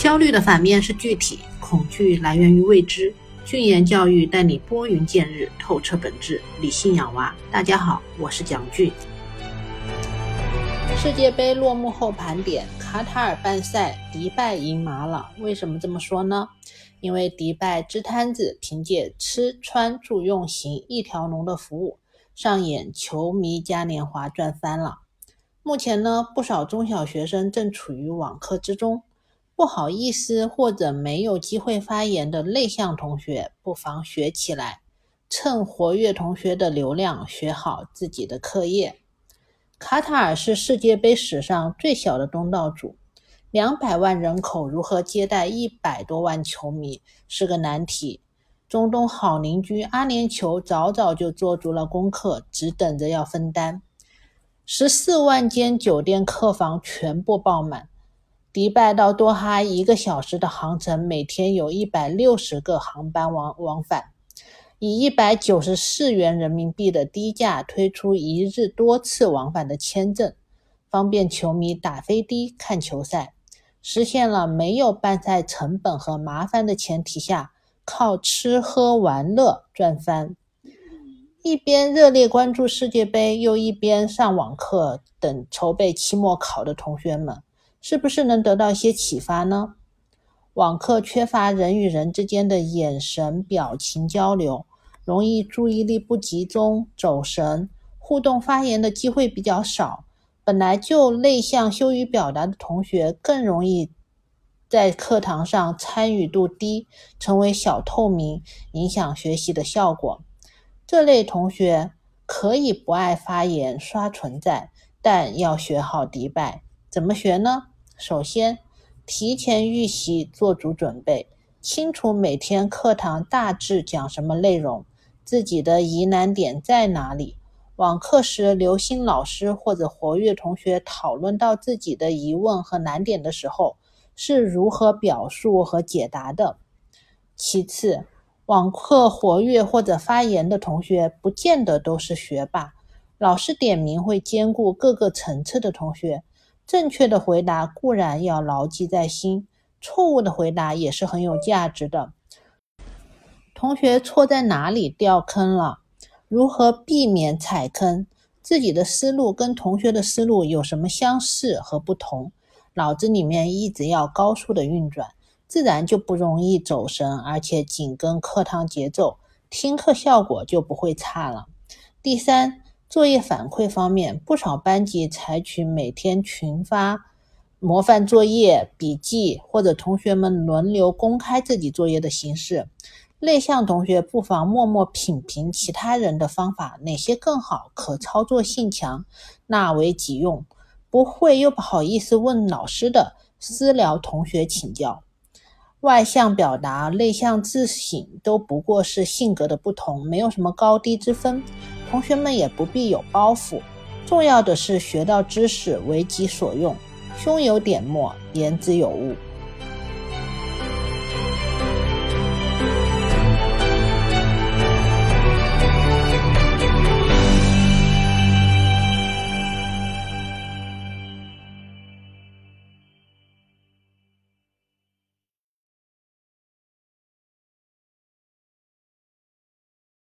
焦虑的反面是具体，恐惧来源于未知。俊言教育带你拨云见日，透彻本质，理性养娃。大家好，我是蒋俊。世界杯落幕后盘点，卡塔尔办赛，迪拜赢麻了。为什么这么说呢？因为迪拜支摊子，凭借吃穿住用行一条龙的服务，上演球迷嘉年华赚翻了。目前呢，不少中小学生正处于网课之中。不好意思或者没有机会发言的内向同学，不妨学起来，趁活跃同学的流量学好自己的课业。卡塔尔是世界杯史上最小的东道主，两百万人口如何接待一百多万球迷是个难题。中东好邻居阿联酋早早就做足了功课，只等着要分担。十四万间酒店客房全部爆满。迪拜到多哈一个小时的航程，每天有一百六十个航班往往返，以一百九十四元人民币的低价推出一日多次往返的签证，方便球迷打飞的看球赛，实现了没有办赛成本和麻烦的前提下，靠吃喝玩乐赚翻。一边热烈关注世界杯，又一边上网课等筹备期末考的同学们。是不是能得到一些启发呢？网课缺乏人与人之间的眼神、表情交流，容易注意力不集中、走神，互动发言的机会比较少。本来就内向、羞于表达的同学，更容易在课堂上参与度低，成为小透明，影响学习的效果。这类同学可以不爱发言、刷存在，但要学好迪拜。怎么学呢？首先，提前预习，做足准备，清楚每天课堂大致讲什么内容，自己的疑难点在哪里。网课时，留心老师或者活跃同学讨论到自己的疑问和难点的时候，是如何表述和解答的。其次，网课活跃或者发言的同学，不见得都是学霸，老师点名会兼顾各个层次的同学。正确的回答固然要牢记在心，错误的回答也是很有价值的。同学错在哪里掉坑了？如何避免踩坑？自己的思路跟同学的思路有什么相似和不同？脑子里面一直要高速的运转，自然就不容易走神，而且紧跟课堂节奏，听课效果就不会差了。第三。作业反馈方面，不少班级采取每天群发模范作业、笔记，或者同学们轮流公开自己作业的形式。内向同学不妨默默品评其他人的方法，哪些更好、可操作性强，纳为己用。不会又不好意思问老师的，私聊同学请教。外向表达、内向自省，都不过是性格的不同，没有什么高低之分。同学们也不必有包袱，重要的是学到知识为己所用，胸有点墨，言之有物。